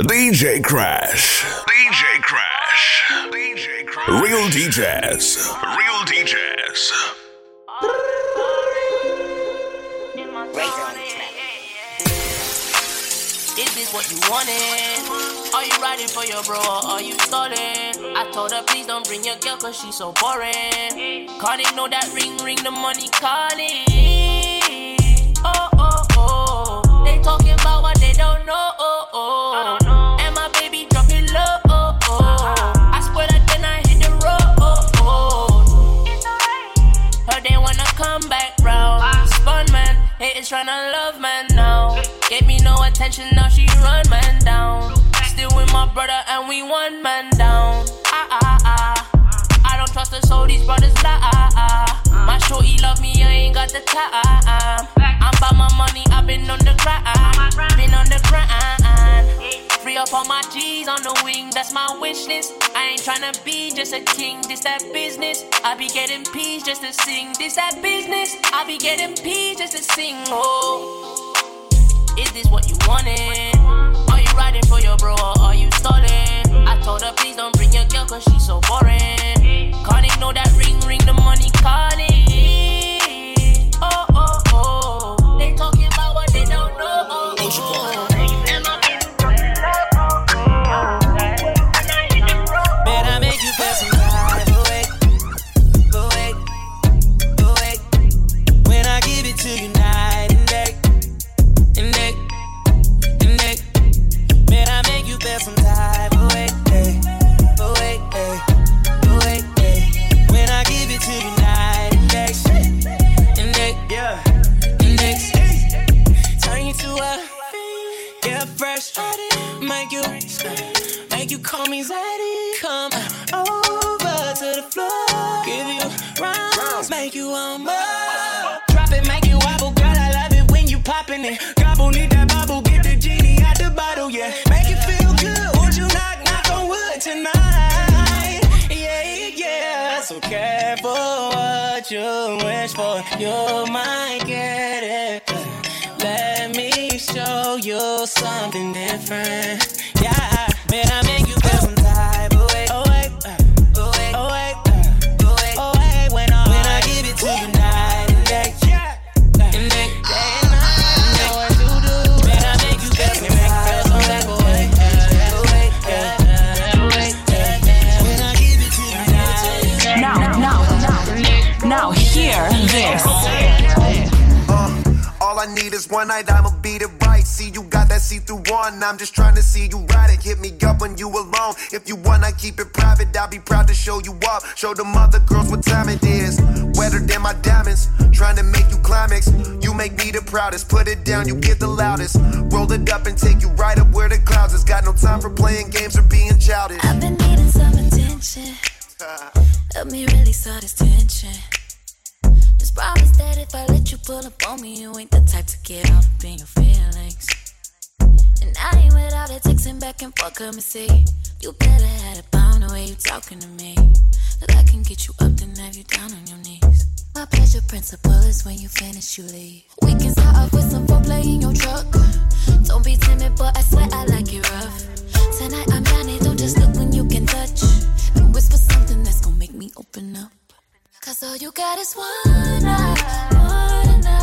DJ Crash. DJ Crash. DJ Crash. Real DJs. Real DJs. Is this what you wanted? Are you riding for your bro or are you stalling? I told her please don't bring your girl cause she's so boring. Can't ignore that ring, ring the money calling. Oh, oh, oh. They talking about what haters tryna love man now. Gave me no attention, now she run man down. Still with my brother and we one man down. Ah ah ah. I don't trust the soul, these brothers lie. Ah, ah. My shorty love me, I ain't got the time. I'm by my money, I've been on the grind. Been on the grind. Free up all my G's on the wing, that's my wish list. I ain't tryna be just a king, this that business. I be getting peace just to sing, this that business. I be getting peace just to sing, oh. Is this what you wanted? Are you riding for your bro or are you stalling? I told her please don't bring your girl cause she's so boring. Can't ignore that ring, ring the money calling. Yeah, fresh. Make you, make you call me Zaddy. Come over to the floor. Give you rounds, make you want more. Drop it, make you wobble, girl. I love it when you popping it. Gobble, need that bubble, get the genie out the bottle, yeah. Make you feel good. Won't you knock, knock on wood tonight? Yeah, yeah. So careful what you wish for. You might get it. Let me show you something different. Yeah, man, I make you feel some type of way. Oh, wait, uh, oh, wait, oh, wait, uh, oh, wait, oh, wait. When I, when I give it to you night and day. And day, day and day. Now, now, now, hear this. Uh, all I need is one night, I'ma that see through one. I'm just trying to see you ride it. Hit me up when you alone. If you wanna keep it private, I'll be proud to show you up. Show them other girls what time it is. Wetter than my diamonds. Trying to make you climax. You make me the proudest. Put it down, you get the loudest. Roll it up and take you right up where the clouds is. Got no time for playing games or being childish. I've been needing some attention. Help me release all this tension. Just promise that if I let you pull up on me, you ain't the type to get up in your feelings. And I ain't without it, texting back and forth, come and see. You better have it bound the way you talking to me. That I can get you up and have you down on your knees. My pleasure principle is when you finish, you leave. We can start off with some foreplay in your truck. Don't be timid, but I swear I like it rough. Tonight I'm down it, don't just look when you can touch. And whisper something that's gonna make me open up. Cause all you got is one night, one night.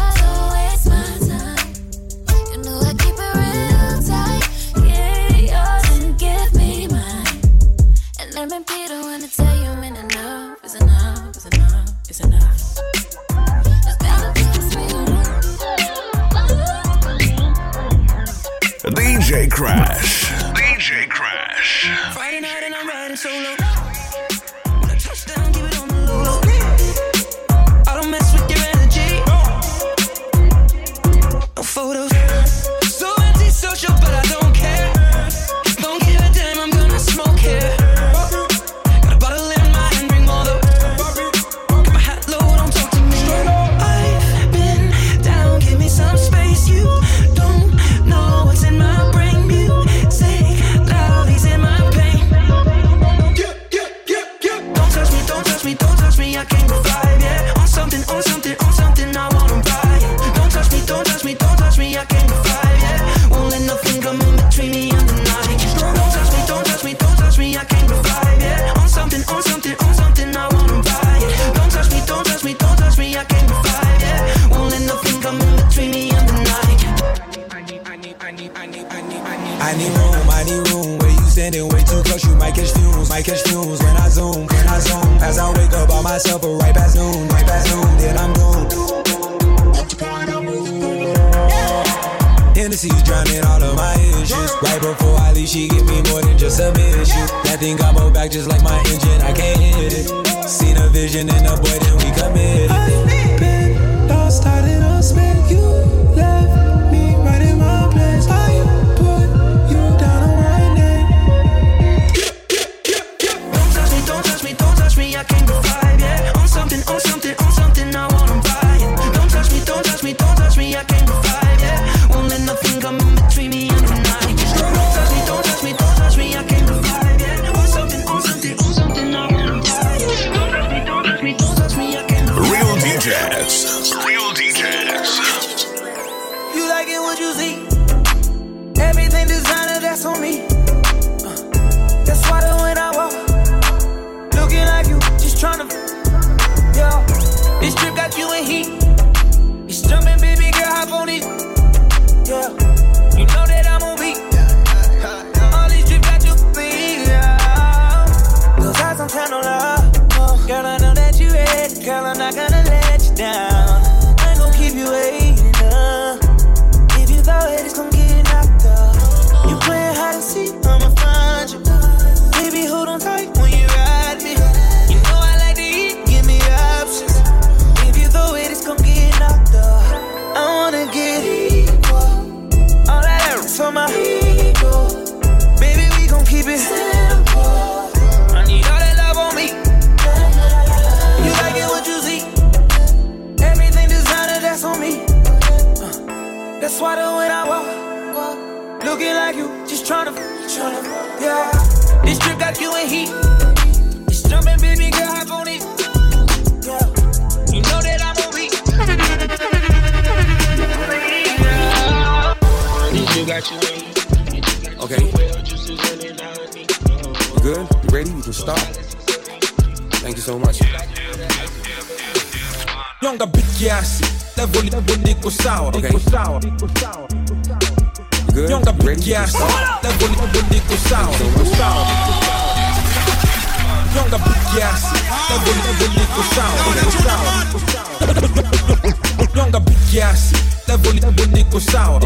Nyonga big kiasi level niko sawa Nyonga big kiasi level niko sawa?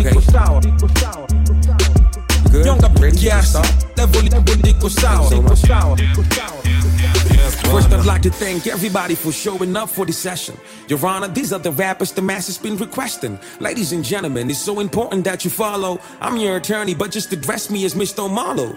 Nyonga You big ready? We can kiasi start. level niko sawa First, I'd like to thank everybody for showing up for this session. Your Honor, these are the rappers the masses been requesting. Ladies and gentlemen, it's so important that you follow. I'm your attorney, but just address me as Mr. Marlowe.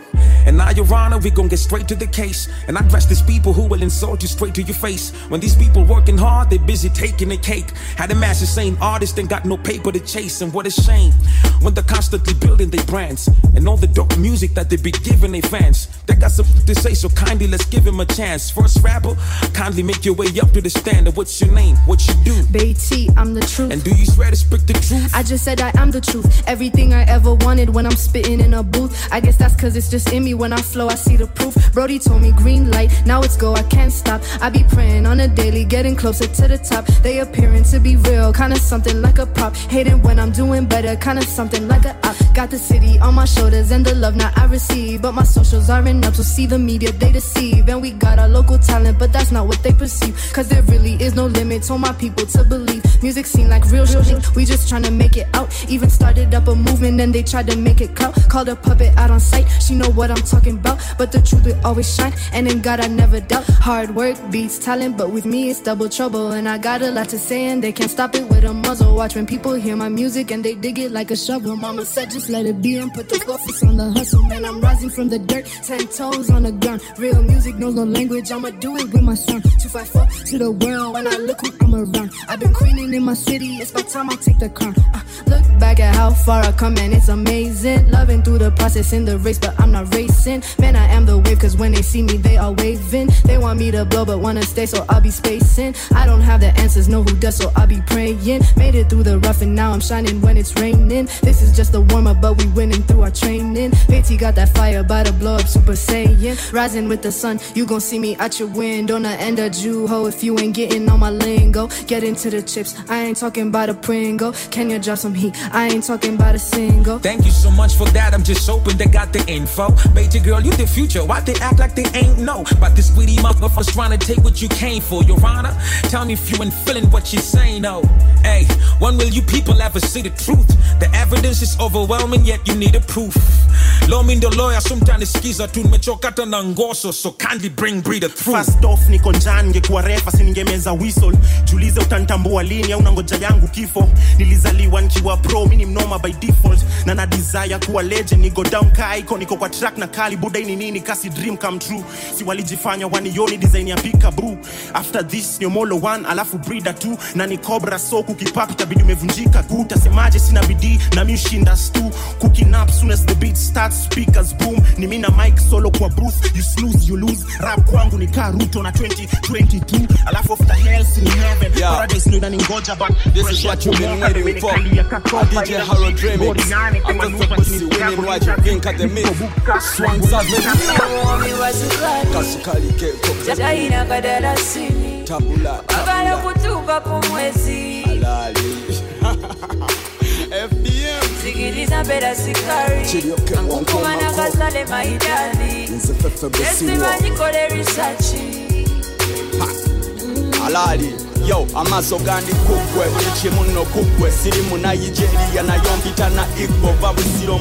And now, Your Honor, we gon' get straight to the case. And I address these people who will insult you straight to your face. When these people working hard, they busy taking a cake. Had the masses saying artists ain't got no paper to chase. And what a shame when they're constantly building their brands. And all the dope music that they be giving their fans. They got something to say, so kindly let's give them a chance. First rapper, kindly make your way up to the standard. What's your name? What you do? Beatty, I'm the truth. And do you swear to speak the truth? I just said I am the truth. Everything I ever wanted when I'm spitting in a booth. I guess that's cause it's just in me. When I flow, I see the proof. Brody told me green light, now it's go, I can't stop. I be praying on a daily, getting closer to the top. They appearing to be real, kinda something like a prop. Hating when I'm doing better, kinda something like a op. Got the city on my shoulders and the love now I receive. But my socials aren't up, so see the media, they deceive. And we got our local talent, but that's not what they perceive. Cause there really is no limit to my people to believe. Music seem like real shit. We just tryna make it out. Even started up a movement and they tried to make it clout. Called a puppet out on sight. She know what I'm talking about. But the truth will always shine. And in God I never doubt. Hard work beats talent, but with me it's double trouble. And I got a lot to say and they can't stop it with a muzzle. Watch when people hear my music and they dig it like a shovel. Mama said just let it be and put the focus on the hustle. Man, I'm rising from the dirt, ten toes on the ground. Real music knows no language. I'ma do it with my sound. 254 to the world when I look who I'm around. I've been queening in my city. It's about time I take the crown. Uh, look back at how far I come and it's amazing. Loving through the process in the race, but I'm not racing. Man, I am the wave, cause when they see me, they all waving. They want me to blow, but wanna stay, so I'll be spacing. I don't have the answers, know who does, so I'll be praying. Made it through the rough, and now I'm shining when it's raining. This is just a warm up, but we winning through our training. Beatty got that fire, about to blow up Super Saiyan. Rising with the sun, you gon' see me, at out your window, not end a Jew ho if you ain't getting on my lingo. Get into the chips, I ain't talking about a Pringle. Can you drop some heat? I ain't talking about a single. Thank you so much for that. I'm just hoping they got the info. Major girl, you the future. Why they act like they ain't know? But this greedy motherfuckers trying to take what you came for, Your Honor. Tell me if you ain't feeling what you're saying, oh. Hey, when will you people ever see the truth? The evidence is overwhelming, yet you need a proof. Mean the lawyer sometimes skiza tu nimechokata na ngoso so kindly bring breeder through. First off niko njaa ningekuwa refa siningemeza whistle. Julize utanitambua lini au nangoja yangu kifo. Nilizaliwa nikiwa pro mi ni mnoma by default. Na na desire kuwa legend nigo down kaiko niko kwa track na kali. Buda ini nini kasi dream come true. Si walijifanya wanioni design ya pika bru after this ni omolo 1 alafu breeder 2 na ni cobra so kukipapi tabidi umevunjika guu tasemaje sina bidii na mi ushinda stu up soon as the beat starts speakers boom. Ni mi na mike solo kwa booth you snooze you lose. Rap kwangu ni kaa ruto na 2022 alafu after hell si ni heaven Yeah. paradise ndo inaningoja but This is what you've been waiting for. DJ Harold Remix. After Fabusi winning what you think at the myth. Swang Savage. Kasukali Keko. China kadarasini Tabula. agala kutuka ku mwezi FBM. sikiliza bila sikari ankukumana kasale maidani esibanyikole risachi halali. Yo amaso gandikugwe buli kimu nokugwe siri naijeria nigeria nayo mpita na igbo. Va busiro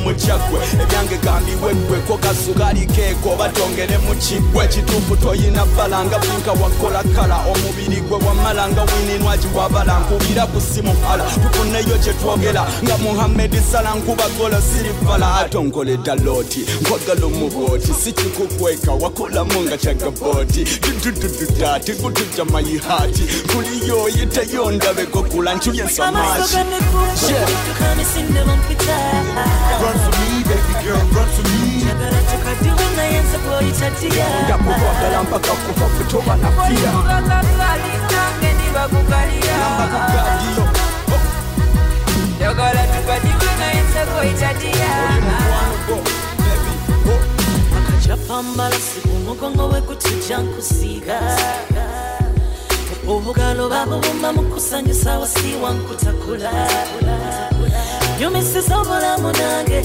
sugaali keeka oba tongeremu ki gwekituufu toyina bbala nga pinka wakola kala omubiri gwe wamala nga wininwagi wabala nkubira ku simu ala tukuneyo kyetwogera nga muhammedi sala nkuba golo siri bbala atongoledda looti nkwagala omubwoti sikikukweka wakolamu nga kyagabooti dududududati gutujja mayihati kuliyo yitayo ndabeko kula nculya nsamaaki. Run for me, baby girl, run for me. Maziwa nayanza kuitatia Ndapukongela mpaka kuva kutoba na pia Kukakakali nange niba kukalia Nambakakagio Yogola tupadiwe nayanza kuitatia akachapambala siku mugongo we kutija nkusiga obugalo babubumba mukusanyusa wasiwa nkutakula nyumisiza obulamu nange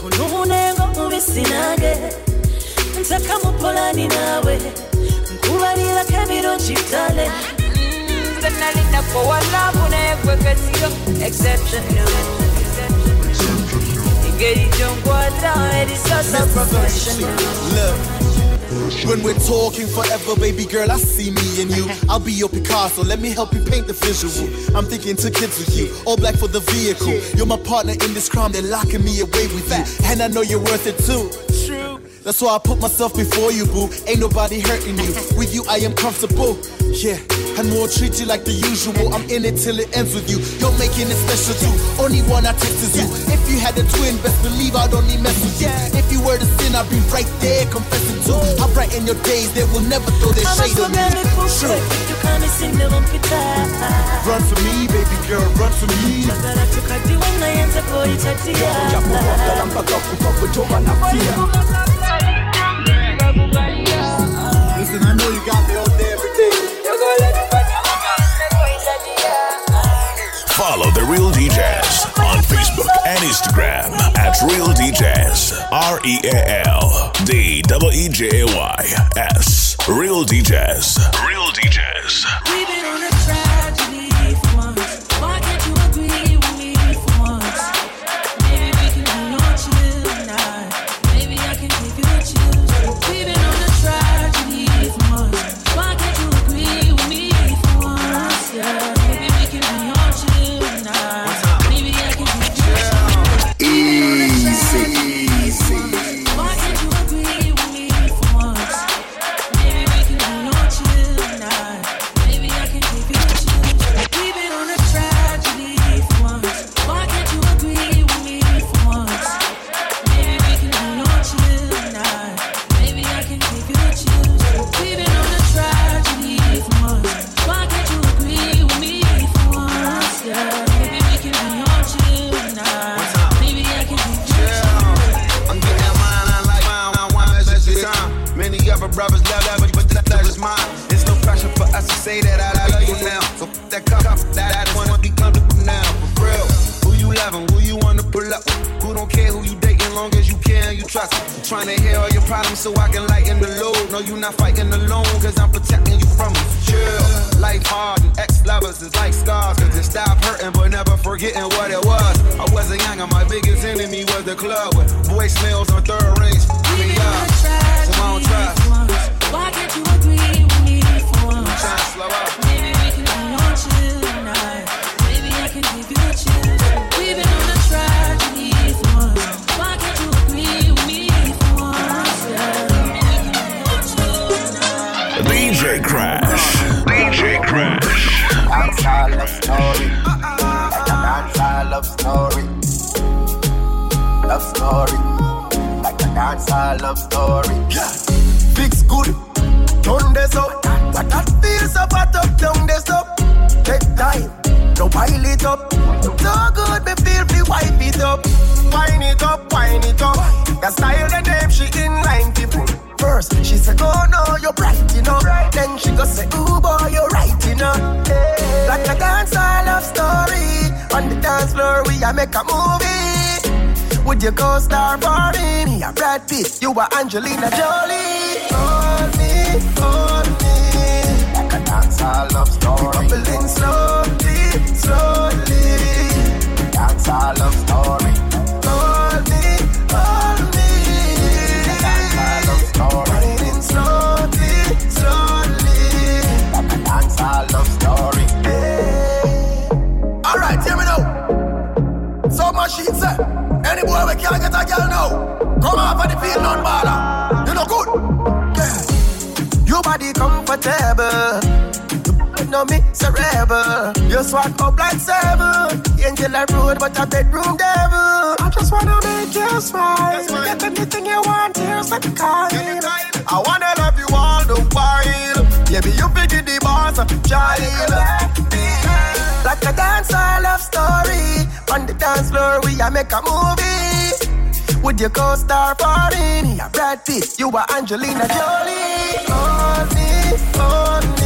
kunune mubisi nange ntaka mu polani naawe nkubalirako ebirungi ddale nze nalinako walabu naye gwekesiyo exceptional engeri gyonkwata erisosa professional. Look, when we're talking forever, baby girl, I see me and you. I'll be your Picasso, let me help you paint the visual. I'm thinking to kids with you, all black for the vehicle. You're my partner in this crime, they're locking me away with you. And I know you're worth it too. True. That's why I put myself before you, boo. Ain't nobody hurting you. With you, I am comfortable. Yeah, and won't treat you like the usual. I'm in it till it ends with you. You're making it special too. Only one I text is you. If you had a twin, best believe I'd only mess with you. If you were to sin, I'd be right there confessing too. I'll brighten your days, they will never throw their shade on you. Run for me, baby girl, run for me. tukadiwe nayenzako itatiya ngakukwagala mpaka kuva kutoba nafira Listen, Instagram at Real DJs. R E A L D W E J A Y S. Real DJs. Real DJs. We've been your co-star Barney. me a Brad Pitt, you are Angelina Jolie. a rebel. you swag up like seven. Angel I road, but a bedroom devil. I just wanna make you smile. Get anything you want, here's the kind. I wanna love you all the while. Baby, you figure the boss of child. Like a dancer love story. On the dance floor, we a make a movie. With your co-star Farin, you Brad Pitt, you are Angelina Jolie. Only, only.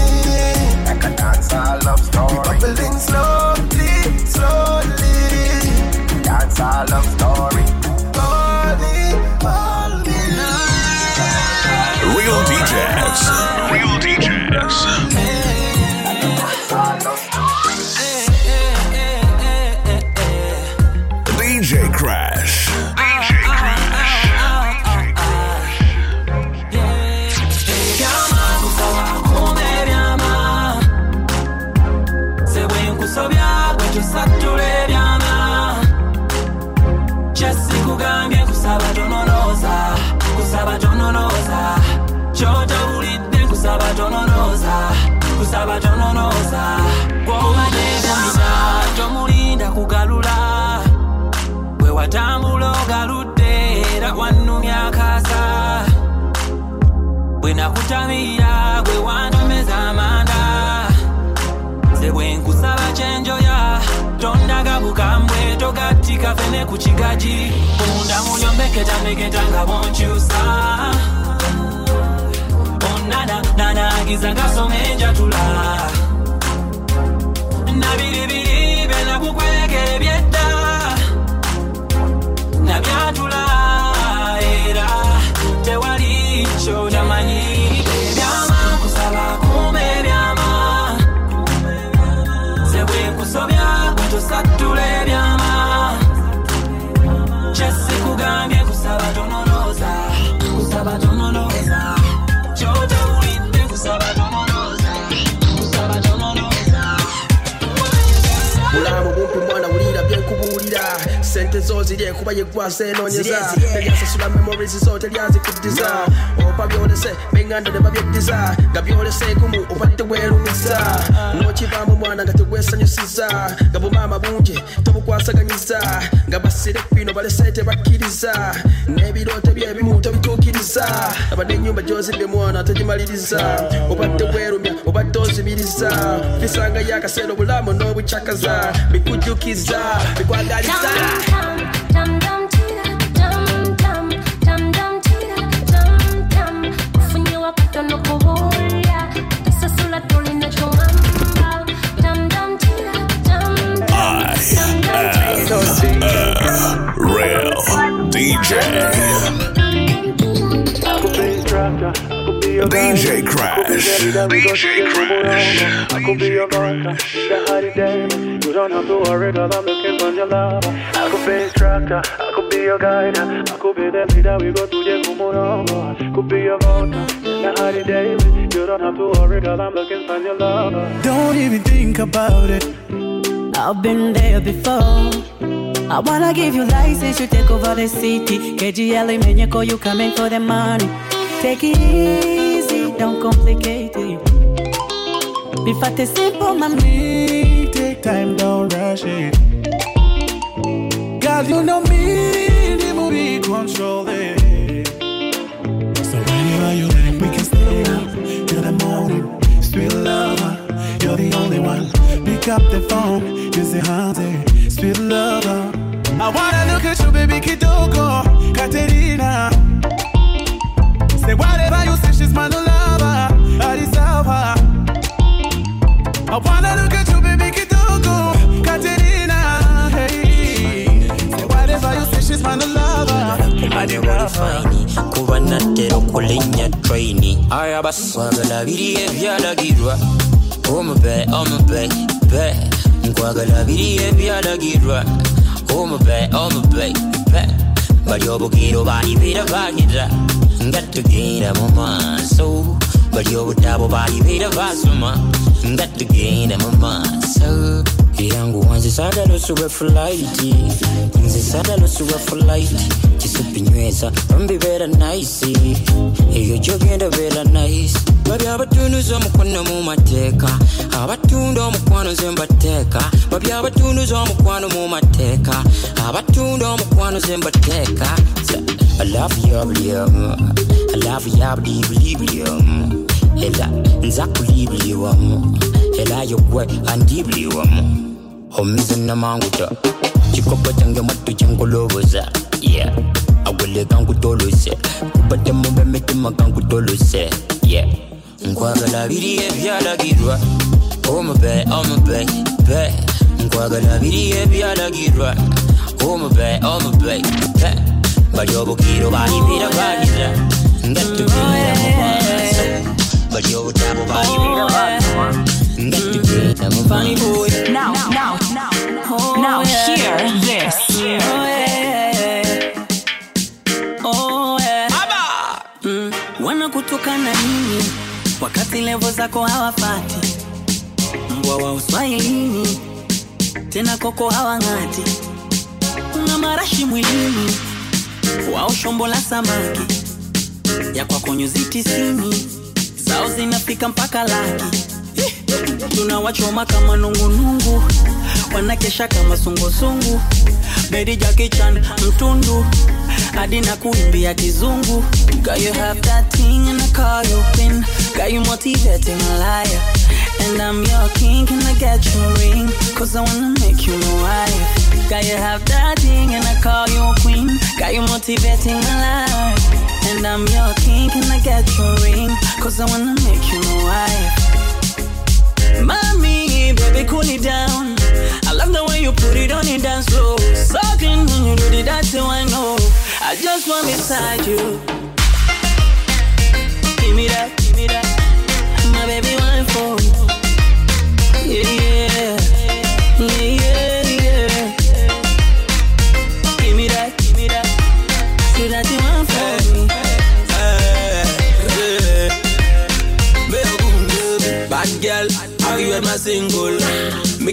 eŋŋanda ne babyeddiza nga byoleseekumu obadde weerumiza n'okibaamu mwana nga tegwesanyusiza nga bumaama bungi tobukwasaganyiza nga basire bino balese tebakkiriza. N'ebirooto byebimu tobituukiriza abadde ennyumba gyozidde mwana togimaliriza obadde weerumya obadde ozibiriza bisangayo akaseera obulamu n'obucakaza bikujjukiza bikwagaliza. DJ Crash. DJ Crash. I could be your crash. You don't have to worry, girl. I'm looking for your love. I could be your instructor. I could be your guide. I could be the leader. We go to the Kumurongo. Could be your voter. The holiday. You don't have to worry, girl. I'm looking for your love. Don't even think about it. I've been there before. I wanna give you license, you take over the city. KGL Menyeko, you coming for the money. Take it easy, don't complicate it. Be fat is simple, mommy. Take time, don't rush it. God, you know me, the movie control it. So whenever you like, we can stay up till the morning. Sweet lover, you're the only one. Pick up the phone, you say, Hunter, sweet lover. I wanna look at you, baby Kitoko, Katerina. Say whatever you say, she's my new lover. I deserve her. I wanna look at you, baby Kitoko, Katerina. Hey, say whatever you say, she's my new lover. I deserve her. kuba nattera okulinnya traini aya baswagala biri ebyalagirwa omube omube be nkwagala biri ebyalagirwa omube omube be bali obugiro balibera bagira nga tugenda mu maaso bali obutabo balibera basoma nga tugenda mu maaso era nguwanze saagala osubwe fulaiti nze saagala osubwe fulaiti kisupinyweza bambibeera naisi eyo gyogenda beera naisi babi abatunduza omukwano mu mateeka abatunda omukwano ze mbateeka babi abatunduza omukwano mu mateeka abatunda omukwano ze mbateeka alafu yabuli omu alafu yabuli buli buli omu era nza kuli buli wamu era yogwe andi buli wamu omize namanguta kikopo kyange mwattu kyenkoloboza yeah. Agwele kankutolose kubatemu bemitima kankutolose yeah. Nkwagala biri ebyalagirwa omube omube be nkwagala biri ebyalagirwa omube omube be bali obukiro balibira bagira nga tugenda mu maaso bali obutabo Get bagira good, double mu boy. Now, now, now, now, hear this. Oh, yeah. Oh, yeah. Mm, wanakutukana nini wakati levo zako hawafati mbwa wa uswahilini tena koko hawang'ati una marashi mwilini wao shombo la samaki ya kwako nyuzi tisini zao zinafika mpaka laki. Tunawachoma kama nungunungu wanakesha kama sungusungu bedi jakichan mtundu. Hadi na kuimbia kizungu. Girl, you have that thing and I call you queen Got you motivating a liar And I'm your king, can I get you a ring? Cause I wanna make you my wife. Got you have that thing and I call you a queen Got you motivating a liar And I'm your king, can I get your ring? Cause I wanna make you my wife Mommy, baby, cool it down. I love the way you put it on the dance floor. Sucking when you do the dancing, I know. I just want beside you. Give me that, give me that. My baby, one for you. Yeah.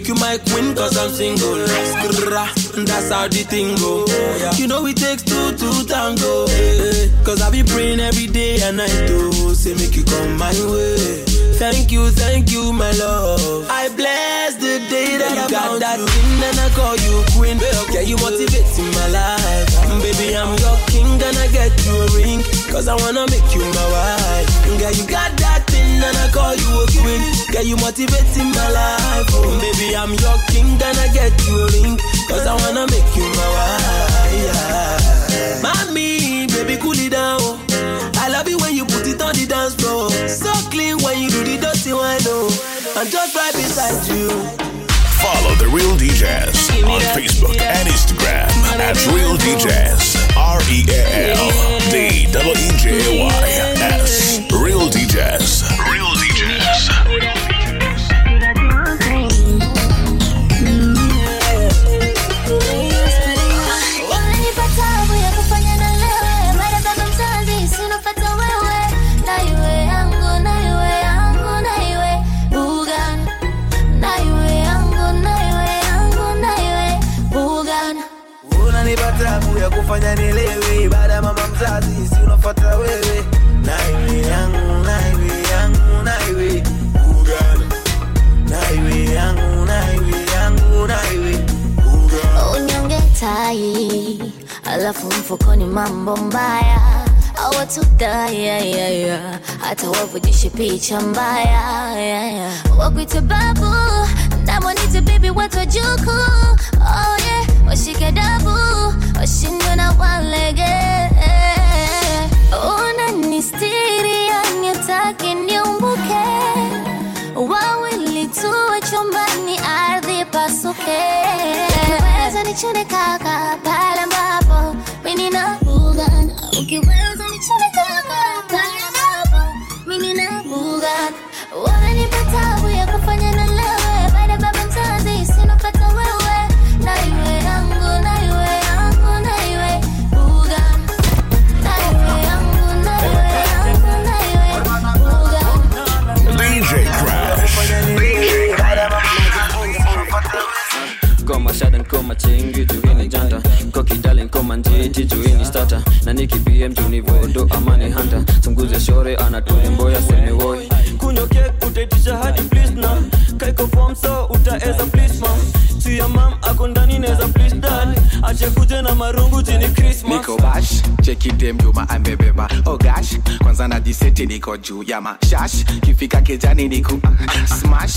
Make you my queen cause I'm single. That's how the thing go. You know it takes two to tango. Cause I be praying every day and night to say make you come my way. Thank you, thank you, my love. I bless the day that I got that thing and I call you queen. Yeah, you motivating my life. Mm, baby, I'm your king and I get you a ring. Cause I wanna make you my wife. Girl, you got that thing and I call you a queen. Girl, you motivating my life. Oh, baby, I'm your king and I get you a ring. Cause I wanna make you my wife. Yeah. Mommy, baby, cool it down. I love it when you put it on the dance floor. So clean when you do the dirty one, oh. I'm just right beside you. Follow the Real DJs on Facebook and Instagram at Real DJs. R E A L D E E J Y S. Real DJs. Hata wavujishe picha mbaya yeah, yeah. wakwite babu namwanite bibi watu wajuku oh, yeah. washike dabu washindwe na walege unanistiri yanitaki niumbuke wawili tuwe chumbani ardhi pasuke ukiweza nichune kaka pale ambapo mimi machingi tuini janta kokidali komanjiji juini stata na nikibie mtuni vodo amani hanta sunguze shore anatuni mboya semewoi kunyoke kutaitisha hadi plisna kaikofomso utaeza plisma ya mam ako ndani neza please dad. Ache kuje na marungu jini Christmas. Niko bash chekite mjuma amebeba oh gosh kwanza na jiseti niko juu ya mashash kifika kijani niku ah, smash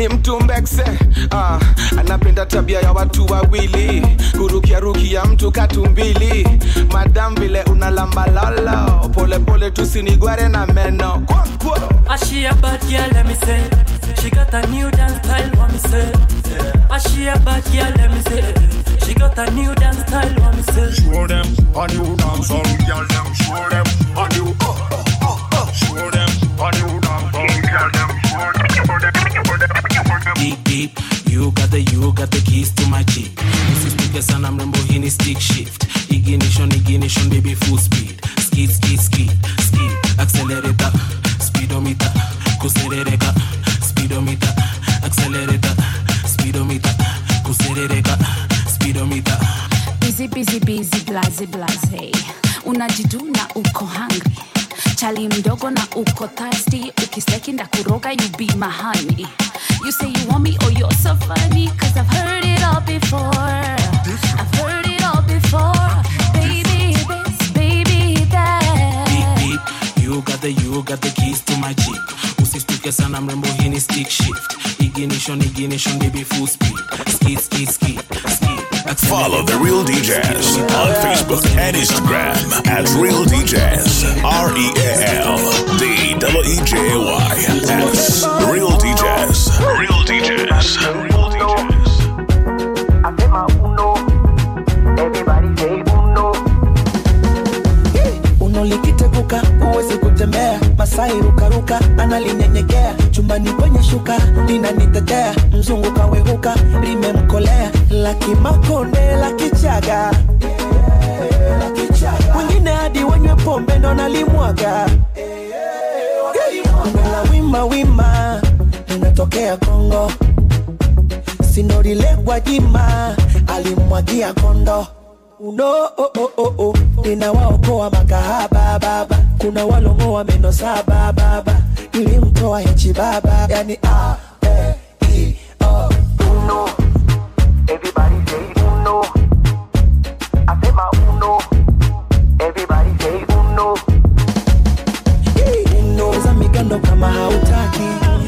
ni mtu mbekse uh, anapenda tabia ya watu wawili kurukia rukia mtu katumbili madam vile unalamba lolo polepole tusinigware na meno kwa, kwa. Ah, she a bad girl, let me say. She got a new dance style, what me say. Ah, bad girl, let me say. She got a new dance style, what me say. Show them a new dance all girl them show them a new Oh, oh, oh. show them a new dance all girl them show them show them deep deep. You got the you got the keys to my jeep. Usisituke sana mrembo hii ni stick shift. Ignition ignition baby full speed. Skid skid skid skid. Accelerator speedometer kuserereka speedometer accelerator speedometer kuserereka speedometer. Busy busy busy blaze blaze Unajituna uko hungry chali mdogo na uko thirsty. Ukisteki ndakuroga you be my honey. You say you want me oh you're so funny cause i've heard it all before. I've heard it all before. Baby this baby that. Deep deep you got the you got the keys to my jeep. Usistuke sana mrembo hii ni stick shift. Ignition ignition baby full speed. Skid skid skid skid Follow the Real DJs on Facebook and Instagram at Real DJs. R E A L D W E J Y S. Real DJs. Real DJs. uno masai rukaruka analinyenyekea. Chumbani kwenye shuka linanitetea mzungu kawehuka limemkolea lakimakonde la kichaga. Wengine hadi wanywe pombe ndo nalimwaga. La wima wima linatokea kongo. Sinorilekwa jima alimwagia kondo. Uno oh, oh, oh, oh. ninawaokoa makahaba baba kuna walongoa meno saba baba nilimtoa hechi baba yani ah, eh, i, oh. uno everybody say uno asema uno everybody say uno uno za migando kama hautaki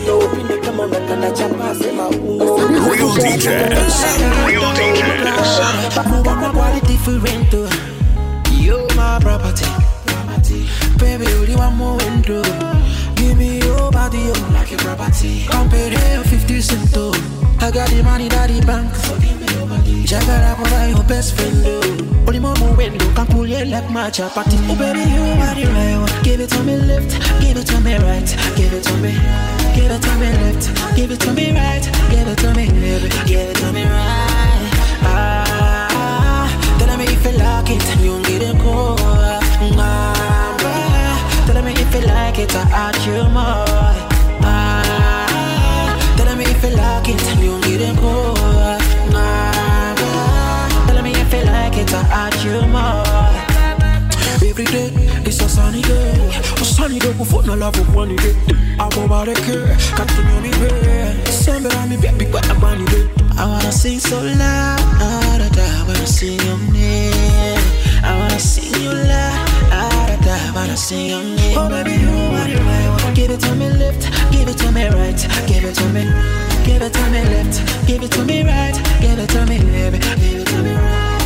uno upinde kama unakana chapa sema uno Real DJs. Real DJs. Nobody different though. You Baby, only one more window. Give me your body, you like your property. Compare 50 cent though. I got the money, daddy bank. So Jagara for your best friend though. Only one more window can pull you like my chapati. Oh baby, you are the right one. Give it to me left, give it to me right, give it to me. Give it to me left, give it to me right, give it to me, baby, give it to me right. Ah, tell me if you like it, you if you like it, I add you more. Ah, tell me if you like it, and you need it more. Ah. Tell me if you like it, I add you more. Every day is a sunny day. A sunny day we fun, I love a funny day. I go my the care, got to know me way. December, I'm a baby, but I'm bunny day. I wanna sing so loud, I wanna sing your name. I wanna sing you loud. I wanna sing your name. Oh baby, you want it right, give it to me left, give it to me right, give it to me, give it to me left, give it to me right, give it to me, baby, give it to me right.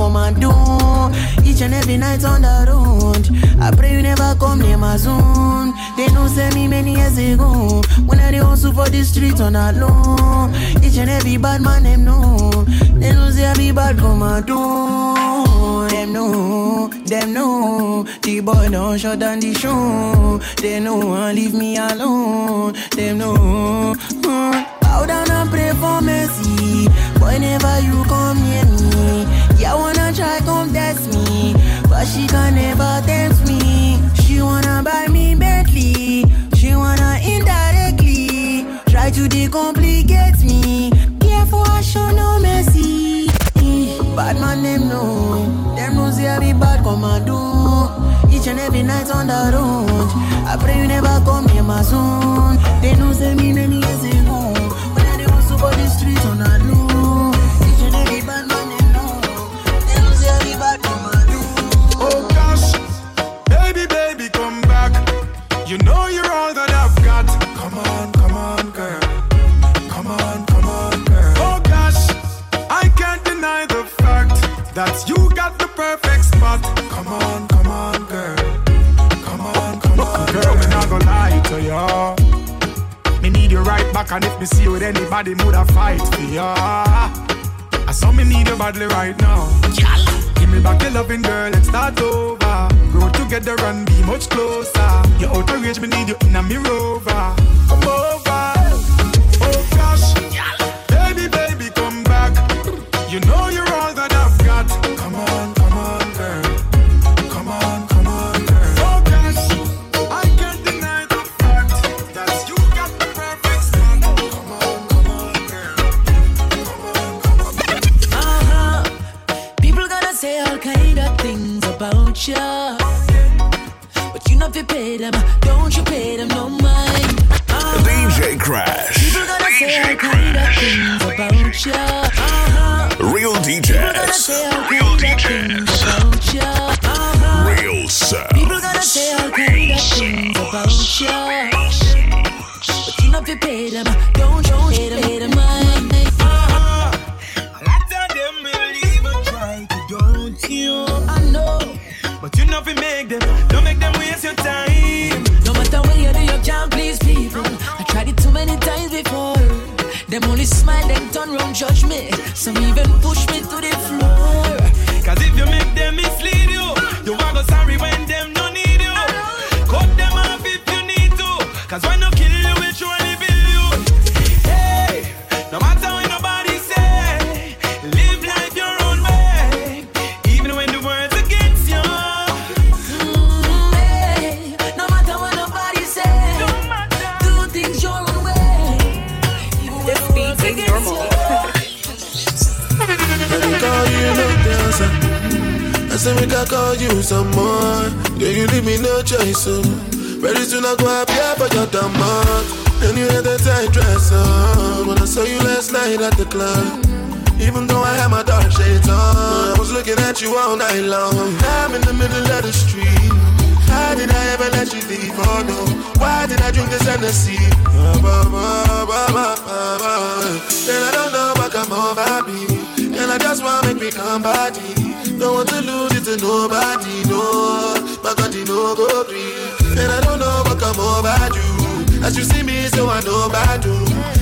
Come and do. Each and every night on the road. I pray you never come near my zone. They know say me many years ago. When I hustle for the street on low. Each and every bad man, them know. They know say I be bad, come and do. Them know, them know. The boy don't shut down the show. They know and leave me alone. Them know. Mm. Bow down and pray for mercy. Whenever you come near me, yeah, wanna try come test me, but she can never tempt me. She wanna buy me Bentley, she wanna indirectly try to decomplicate me. Careful, I show no mercy. Eh, bad man, them know, them know say I be bad, come do. Each and every night on the road, I pray you never come near my zone. They know say me many years ago. When I hustle for the street on a low that you got the perfect spot. Come on, come on, girl. Come on, come on, girl. Me not gonna lie to ya. Me need you right back, and if me see you with anybody, woulda fight for ya. I saw me need you badly right now. Give me back your loving girl let's start over. Grow together and be much closer. You're out of reach, me need you in a me rover. Come over. And I don't know what come over me. And I just wanna make me come body. Don't want to lose it to nobody, no. My God, you know go free. And I don't know what come over you. As you see me, so I know about you.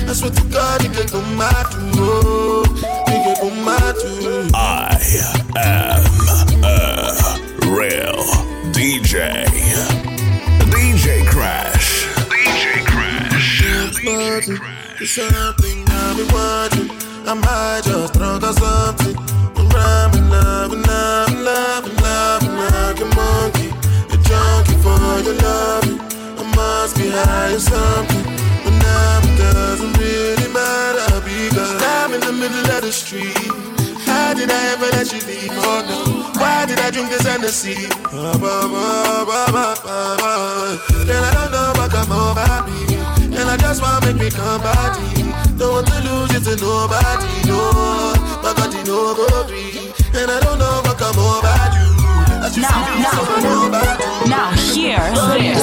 I swear to God, you can come back to. Oh, you can come back to. I am a real DJ. DJ Crash. DJ Crash. Button, it's been watching. I might just drunk or something. I'm rhyming, loving, loving, loving, loving like a monkey. A junkie for your loving. I must be high or something. But now it doesn't really matter because I'm in the middle of the street. How did I ever let you leave? Oh no. Why did I drink this Hennessy? Ah, bah, bah, bah, bah, bah, bah. Then I don't know what come over me. And I just wanna make me come body. Don't want to lose it to nobody, no. My body no go free. And I don't know what come over you. As you Now, see me, now, so I know about you. now hear this.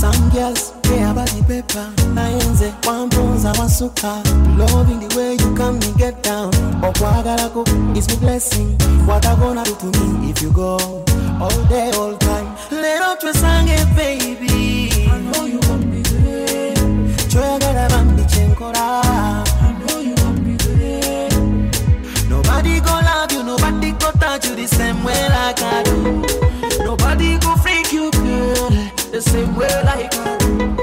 Some girls, they have body paper. Naenze, wamponza wasuka. Loving the way you come and get down. Okwagalako is my blessing. What I gonna do to me if you go all day, all time? Let out your song, baby. I know you want me today. I want me. Nobody go love you, nobody go touch you the same way like I do. Nobody go freak you, girl, the same way like I do.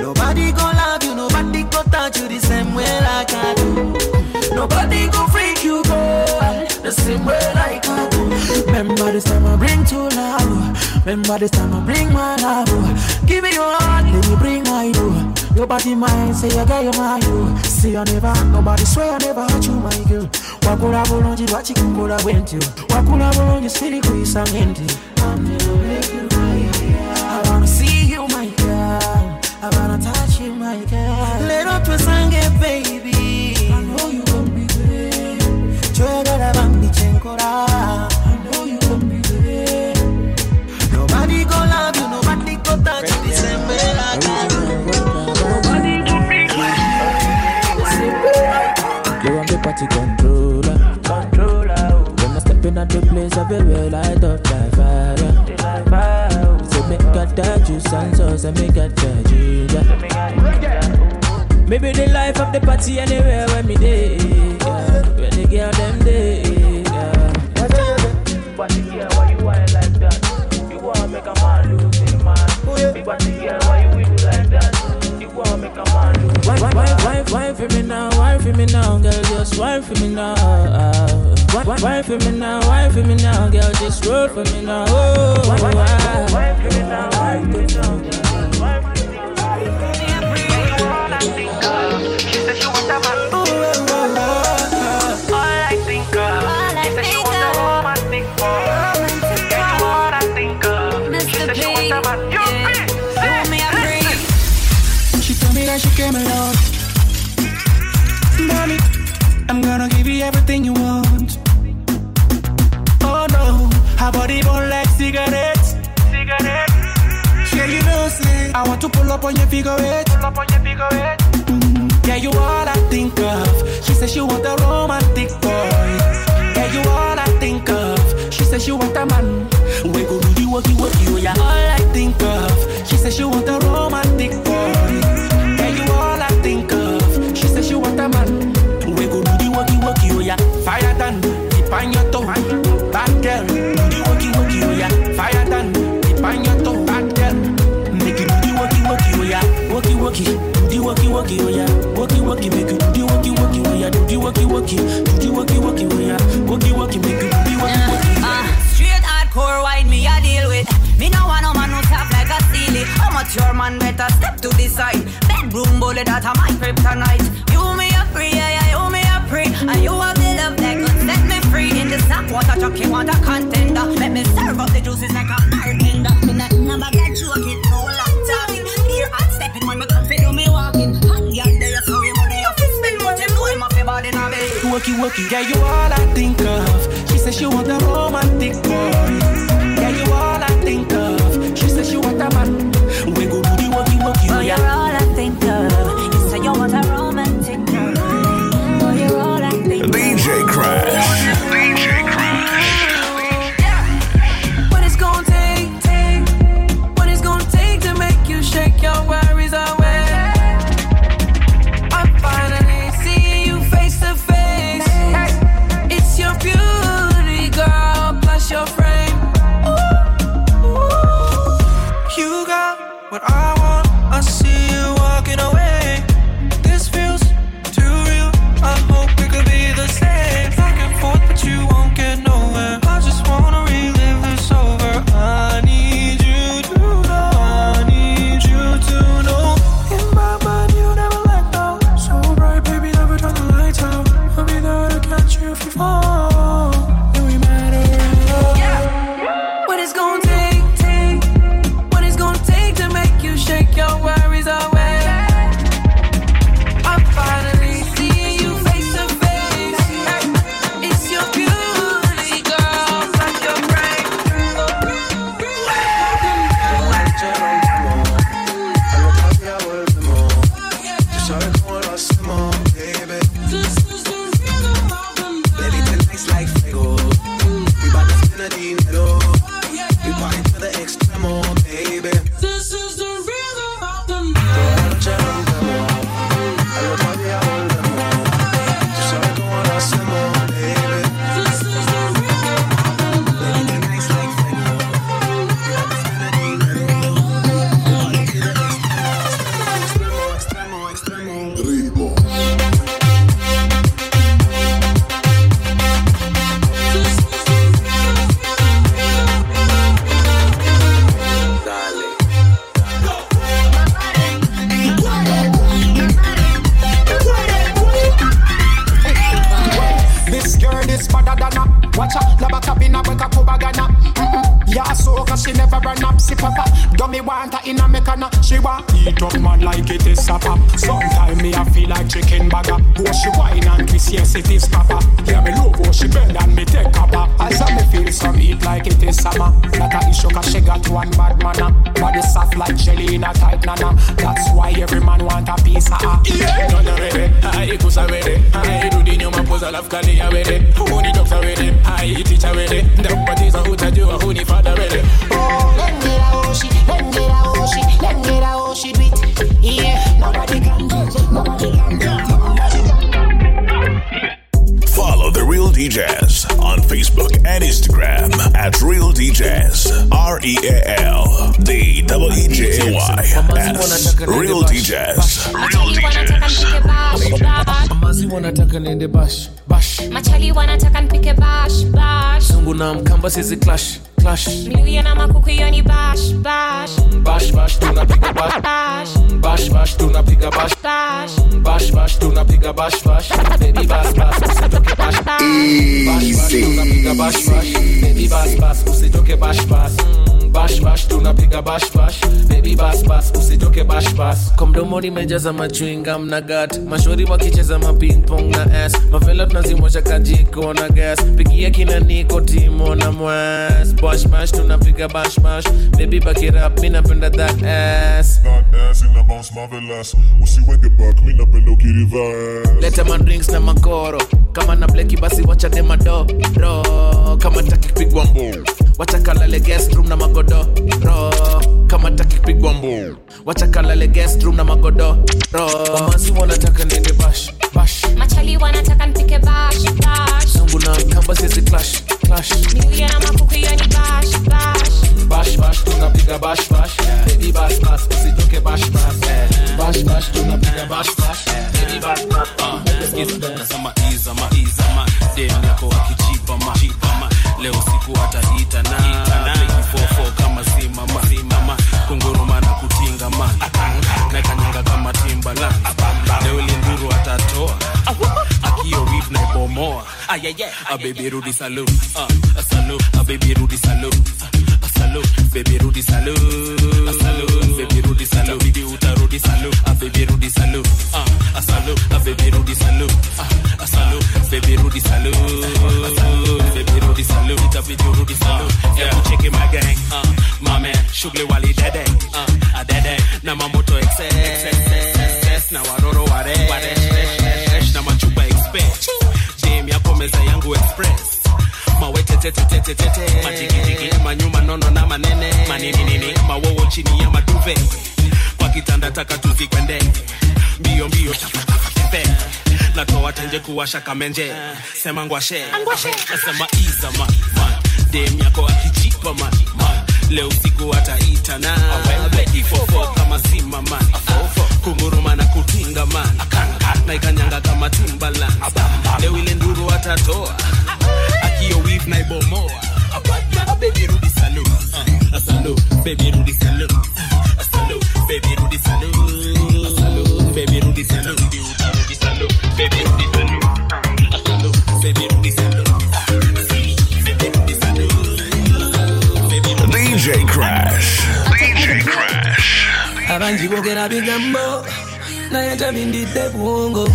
Nobody go love you, nobody go touch you the same way like I do. Nobody go freak you, girl, the same way I do. Remember this time I bring love. Remember this time I bring my love. Give me your heart, let me bring my do. Your body mine, say you get your mind, you. See I never, nobody swear I never hurt you, my girl. Wakula bulungi lwaki kunkola bwentyo wakula bulungi siri kuyisa ngenti I the place, I feel well light up like fire. So make a touch you, son, so say make a touch you. Maybe the life of the party anywhere when me day. Yeah. When the girl them day. Yeah. Party girl, why you whine like that? You wanna make a man lose his mind. Oh, Big party girl, why for me now? Why for me now, girl? Just why for me now? Why for me now? Why for me now, girl? Just roll for me now. Oh, why for me now? Why for me now, girl? I want to pull up on your figure eight. Pull up on your figure 8. Mm-hmm. Yeah, you all I think of. She said she want a romantic boy. Yeah, you all I think of. She said she want a man. We go do the walkie walkie, you yeah All I think of. She said she want a you uh, uh, straight hardcore me I deal with. Me no want no man who like a. How much your man better step to the side. Bedroom that a. You me a you me a and you set me free. In the a. wookie wookie. Yeah, you all I think of. She says she want a romantic boy. DJs on Facebook and Instagram at Real DJs. R E A L D E J A Y S. Real DJs. Real DJs. Mazi wanataka bash bash, machali wanataka nipike bash bash, sungu na mkamba sizi clash clash. Milioner ma kukuioni bash bash. Bash bash tunapiga bash bash. Bash bash tunapiga bash bash. Bash bash tunapiga bash bash. Baby bass bass usitoke bash bash. Bash bash tunapiga bash bash. Baby bass bass usitoke bash bash. Bash bash tunapiga bash bash. Baby bas bas usitoke bash bas kwa mdomo nimejaza machwinga mna gat. Mashauri wakicheza mapingpong na s mafela tunazimosha kajiko na gas. Pigia kina niko timo na mwas bash bash tunapiga bash bash. Baby bakirap mi napenda that ass. That ass in a bounce marvelous. Usiweke back, mi napenda ukiriverse. leta madrinks na makoro kama na bleki basi wachane madoro kama taki kupigwa wacha kalale guest room na magodoro kama taki kupigwa mbu wachakalale guest room na magodoro wamasi wanataka nende bash bash? Machali wanataka nipike bash bash. Sungu na kamba sisi clash clash. Niuye na makuku hiyo ni bash bash. Bash bash tunapiga bash bash. Baby bash bash usitoke bash bash. Bash bash tunapiga bash bash. Baby bash bash nasema izama izama dem yako akichipa ma chipa ma leo siku ataita na fofo kutinga ma na kanyanga kama timbala leo atatoa. Akio wif na ibomoa. A ah, baby rudi salu a ah, ah, salu a baby rudi salu a salu baby rudi salu a salu baby rudi salu bibi utarudi salu a baby rudi salu a salu a baby rudi salu a salu baby rudi salu a salu baby rudi salu itabidi rudi salu yeah. Kucheki my gang. Uh, my wali dede mawetetetetetetete majigijigi manyuma nono na manene maninini mawowo chini ya maduve kwa kitanda taka tuzikwende mbio mbio pepe natoa tenje kuwasha kamenje sema ngwashe nasema izama dem yako akijipa man leo siku ataitana kama sima man kunguruma na kutinga man na ikanyanga kama timbala leo ile nduru atatoa akio wif na ibomoa baby rudi salu uh, salu baby rudi salu uh, salu baby rudi salu salu baby rudi salu Rudi uta baby rudi salu uh, baby rudi salu DJ Crash. DJ Crash. abanjibogera bigambo naye tabindidde bwongo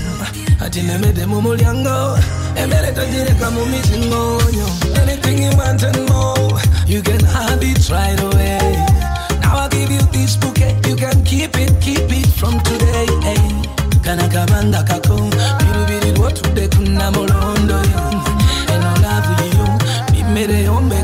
ati nemedde mu mulyango emmere togireka mu mizingonyo anything you want and more you can have it right away. Now i give you this bouquet. You can keep it keep it from today. Hey. kana kabanga kako. Birubiri lwotudde kuna mulondo yo. Eno love you. Bimmere yombega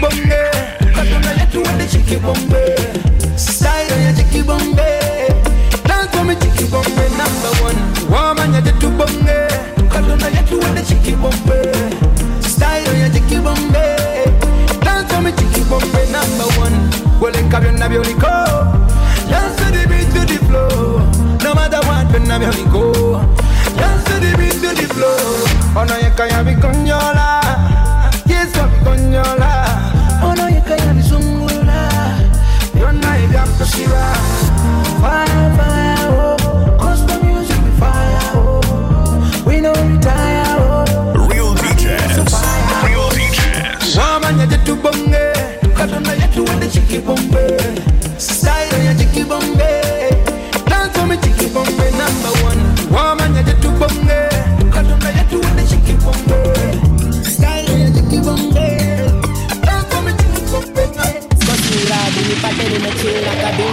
Bombe. Katuna yetu wende chiki bombe. Style ya me chiki bombe number one. Get to bombe. Katuna yetu wende chiki bombe. Style ya me chiki bombe number one. Well, in kabyo na bioniko. Dance to the beat to the flow. No matter what, I'm go. Dance to the beat to the flow. Ono yeka ya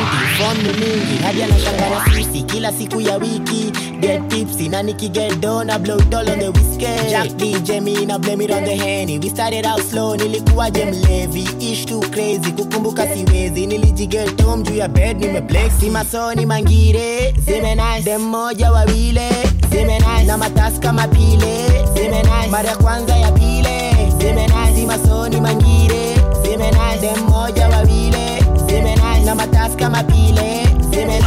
nimechela kabinti Form ni mingi hadi anashangana sisi. Kila siku ya wiki Get tipsy. Na nikiget dough na blow doll on the whiskey. Jack DJ me na blame it on the henny. We started out slow nilikuwa je mlevi Ish too crazy kukumbuka siwezi. Nilijiget home ya bed nimeblex Si masoni mangire zime nice. Dem moja wawile zime nice. Na matasi kama zime nice. Mara kwanza ya pile zime nice. Si masoni mangire zime nice. Dem moja wawile Now my task, I'm a peel. See me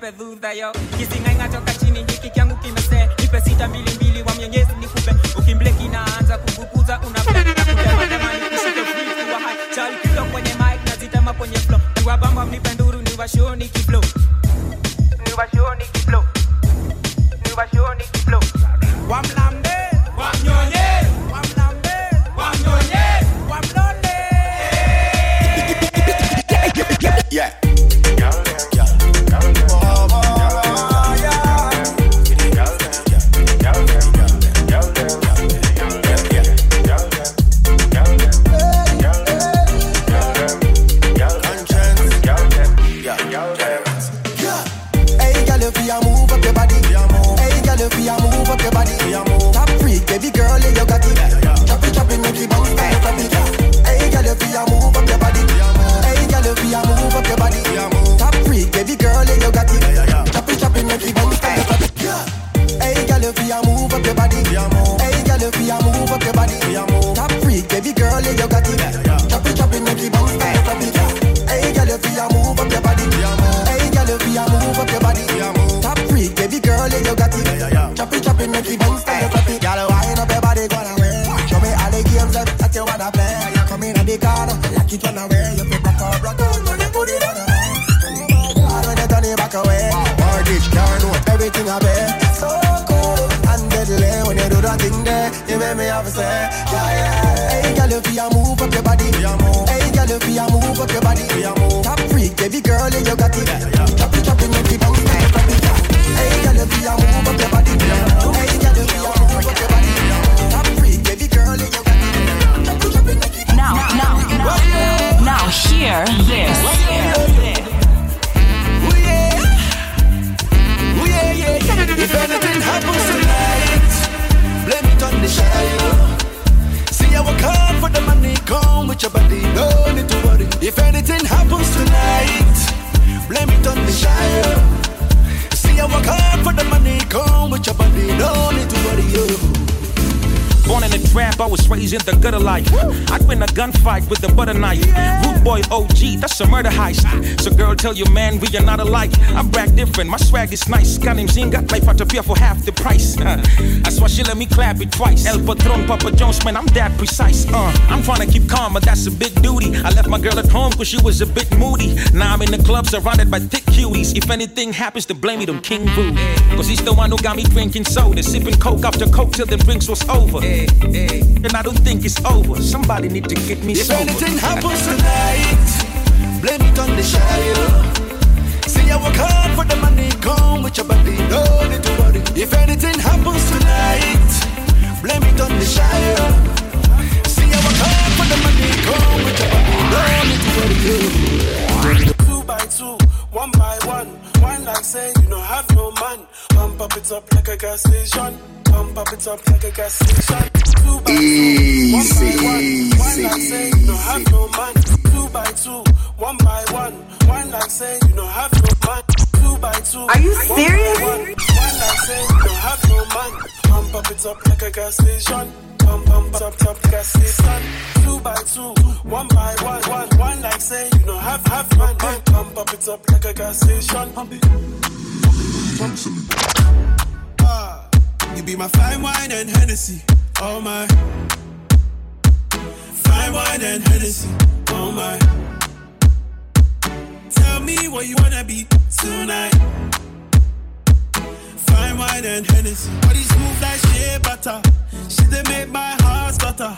Felipe Duque. tell you, man, we are not alike. I'm brag different, my swag is nice. Got him zing, got life out of here for half the price. Uh, that's why she let me clap it twice. El Patron, Papa Jones, man, I'm that precise. Uh, I'm trying to keep calm, but that's a big duty. I left my girl at home cause she was a bit moody. Now I'm in the club surrounded by thick cuties. If anything happens, to blame it on King Boo. Cause he's the one who got me drinking soda, sipping coke after coke till the drinks was over. And I don't think it's over. Somebody need to get me if sober. If anything happens tonight. Blame it on the child. See, I work hard for the money, come with your body, no need to worry. If anything happens tonight, blame it on the child. See, I work hard for the money, come with your body, no need to worry. Two by two, one by one, one like say you don't have no man. Pump up it up like a gas station. Pump up it up like a gas station. Two by two, one by one, one like say you don't have no man. Two by two one by one. One like say you don't have no man. Two by two. Are you one serious? One, one like say you don't have no man. Pump up it up like a gas station. Pump pump up top gas station. Two by two, one by one. One one like say you don't have have man. man. Pump up it up like a gas station. Pump it. Ah, you be my fine wine and Hennessy. Oh my. Fine wine and Hennessy. Oh my. Tell me what you wanna be tonight. Fine wine and Hennessy. Body smooth like shea butter. She they make my heart stutter.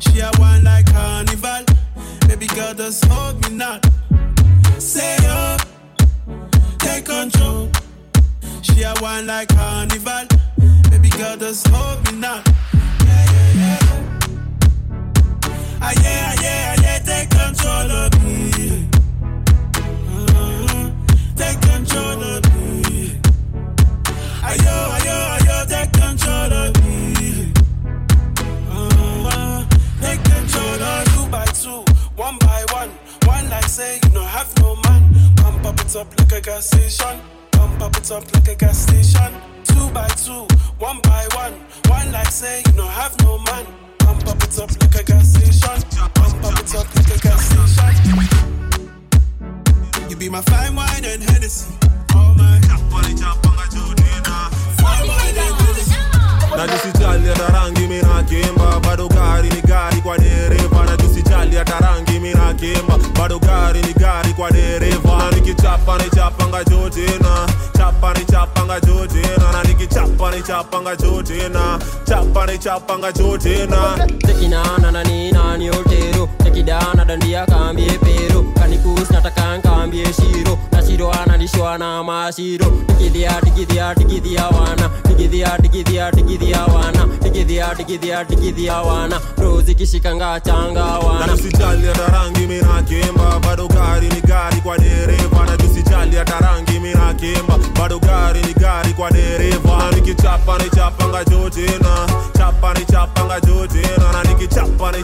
She a wine like carnival. Baby girl, just hold me now. Say up, take control. She a wine like carnival. Baby girl, just hold me now. Yeah, yeah, yeah. Ah, yeah, ah, yeah, ah, yeah, take control of me. Chapanga jotena tekinana na nina ni otero? Tekidana dandia kambie pero kanikus nataka nkambie shiro na shiro analishwa na mashiro. Tikidhia tikidhia tikidhia wana. Tikidhia tikidhia tikidhia wana. Tikidhia tikidhia tikidhia wana. Rozi kishikanga changa na wana tusijali hata rangi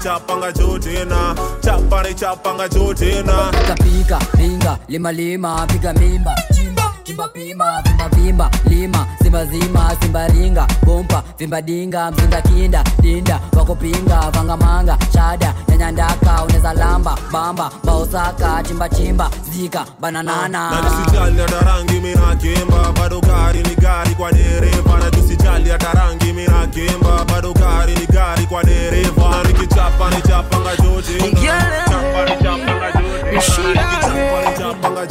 chapanga jotena chapa ni chapanga jotena pika pinga lima lima piga mimba. Chimba pima vimba vimba lima simba zima simba ringa bompa vimba dinga mzinga kinda dinda wakupinga vangamanga shada nyanyandaka uneza lamba bamba baosaka chimba chimba zika bananana ah, na tusijali hata rangi mina kimba bado gari ni gari kwa dereva. Na tusijali hata rangi mina kimba bado gari ni gari kwa dereva. Na nikichapa ni chapa ni chapanga jotena nikichapa ni chapanga jotena chapa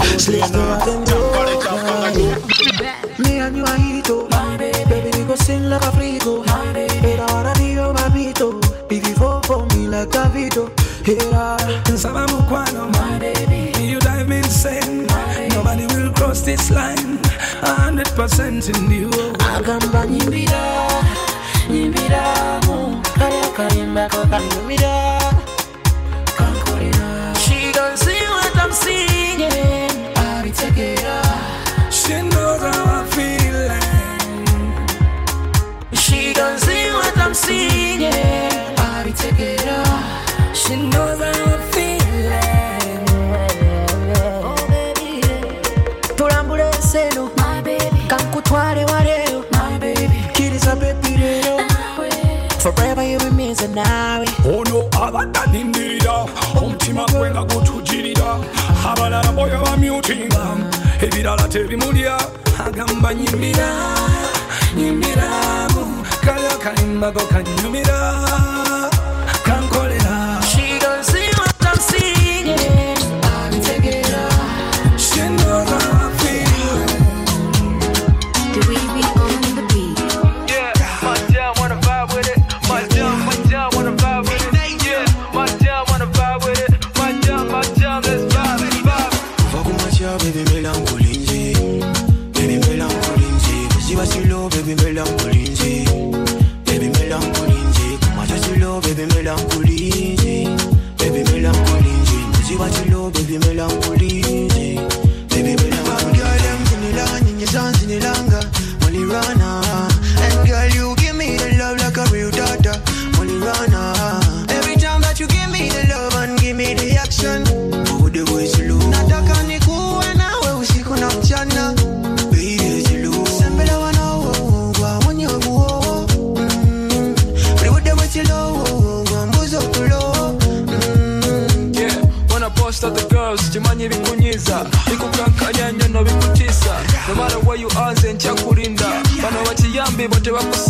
hundred percent in you. agamba nyimbira bakiyambi bo tebakusinga kuva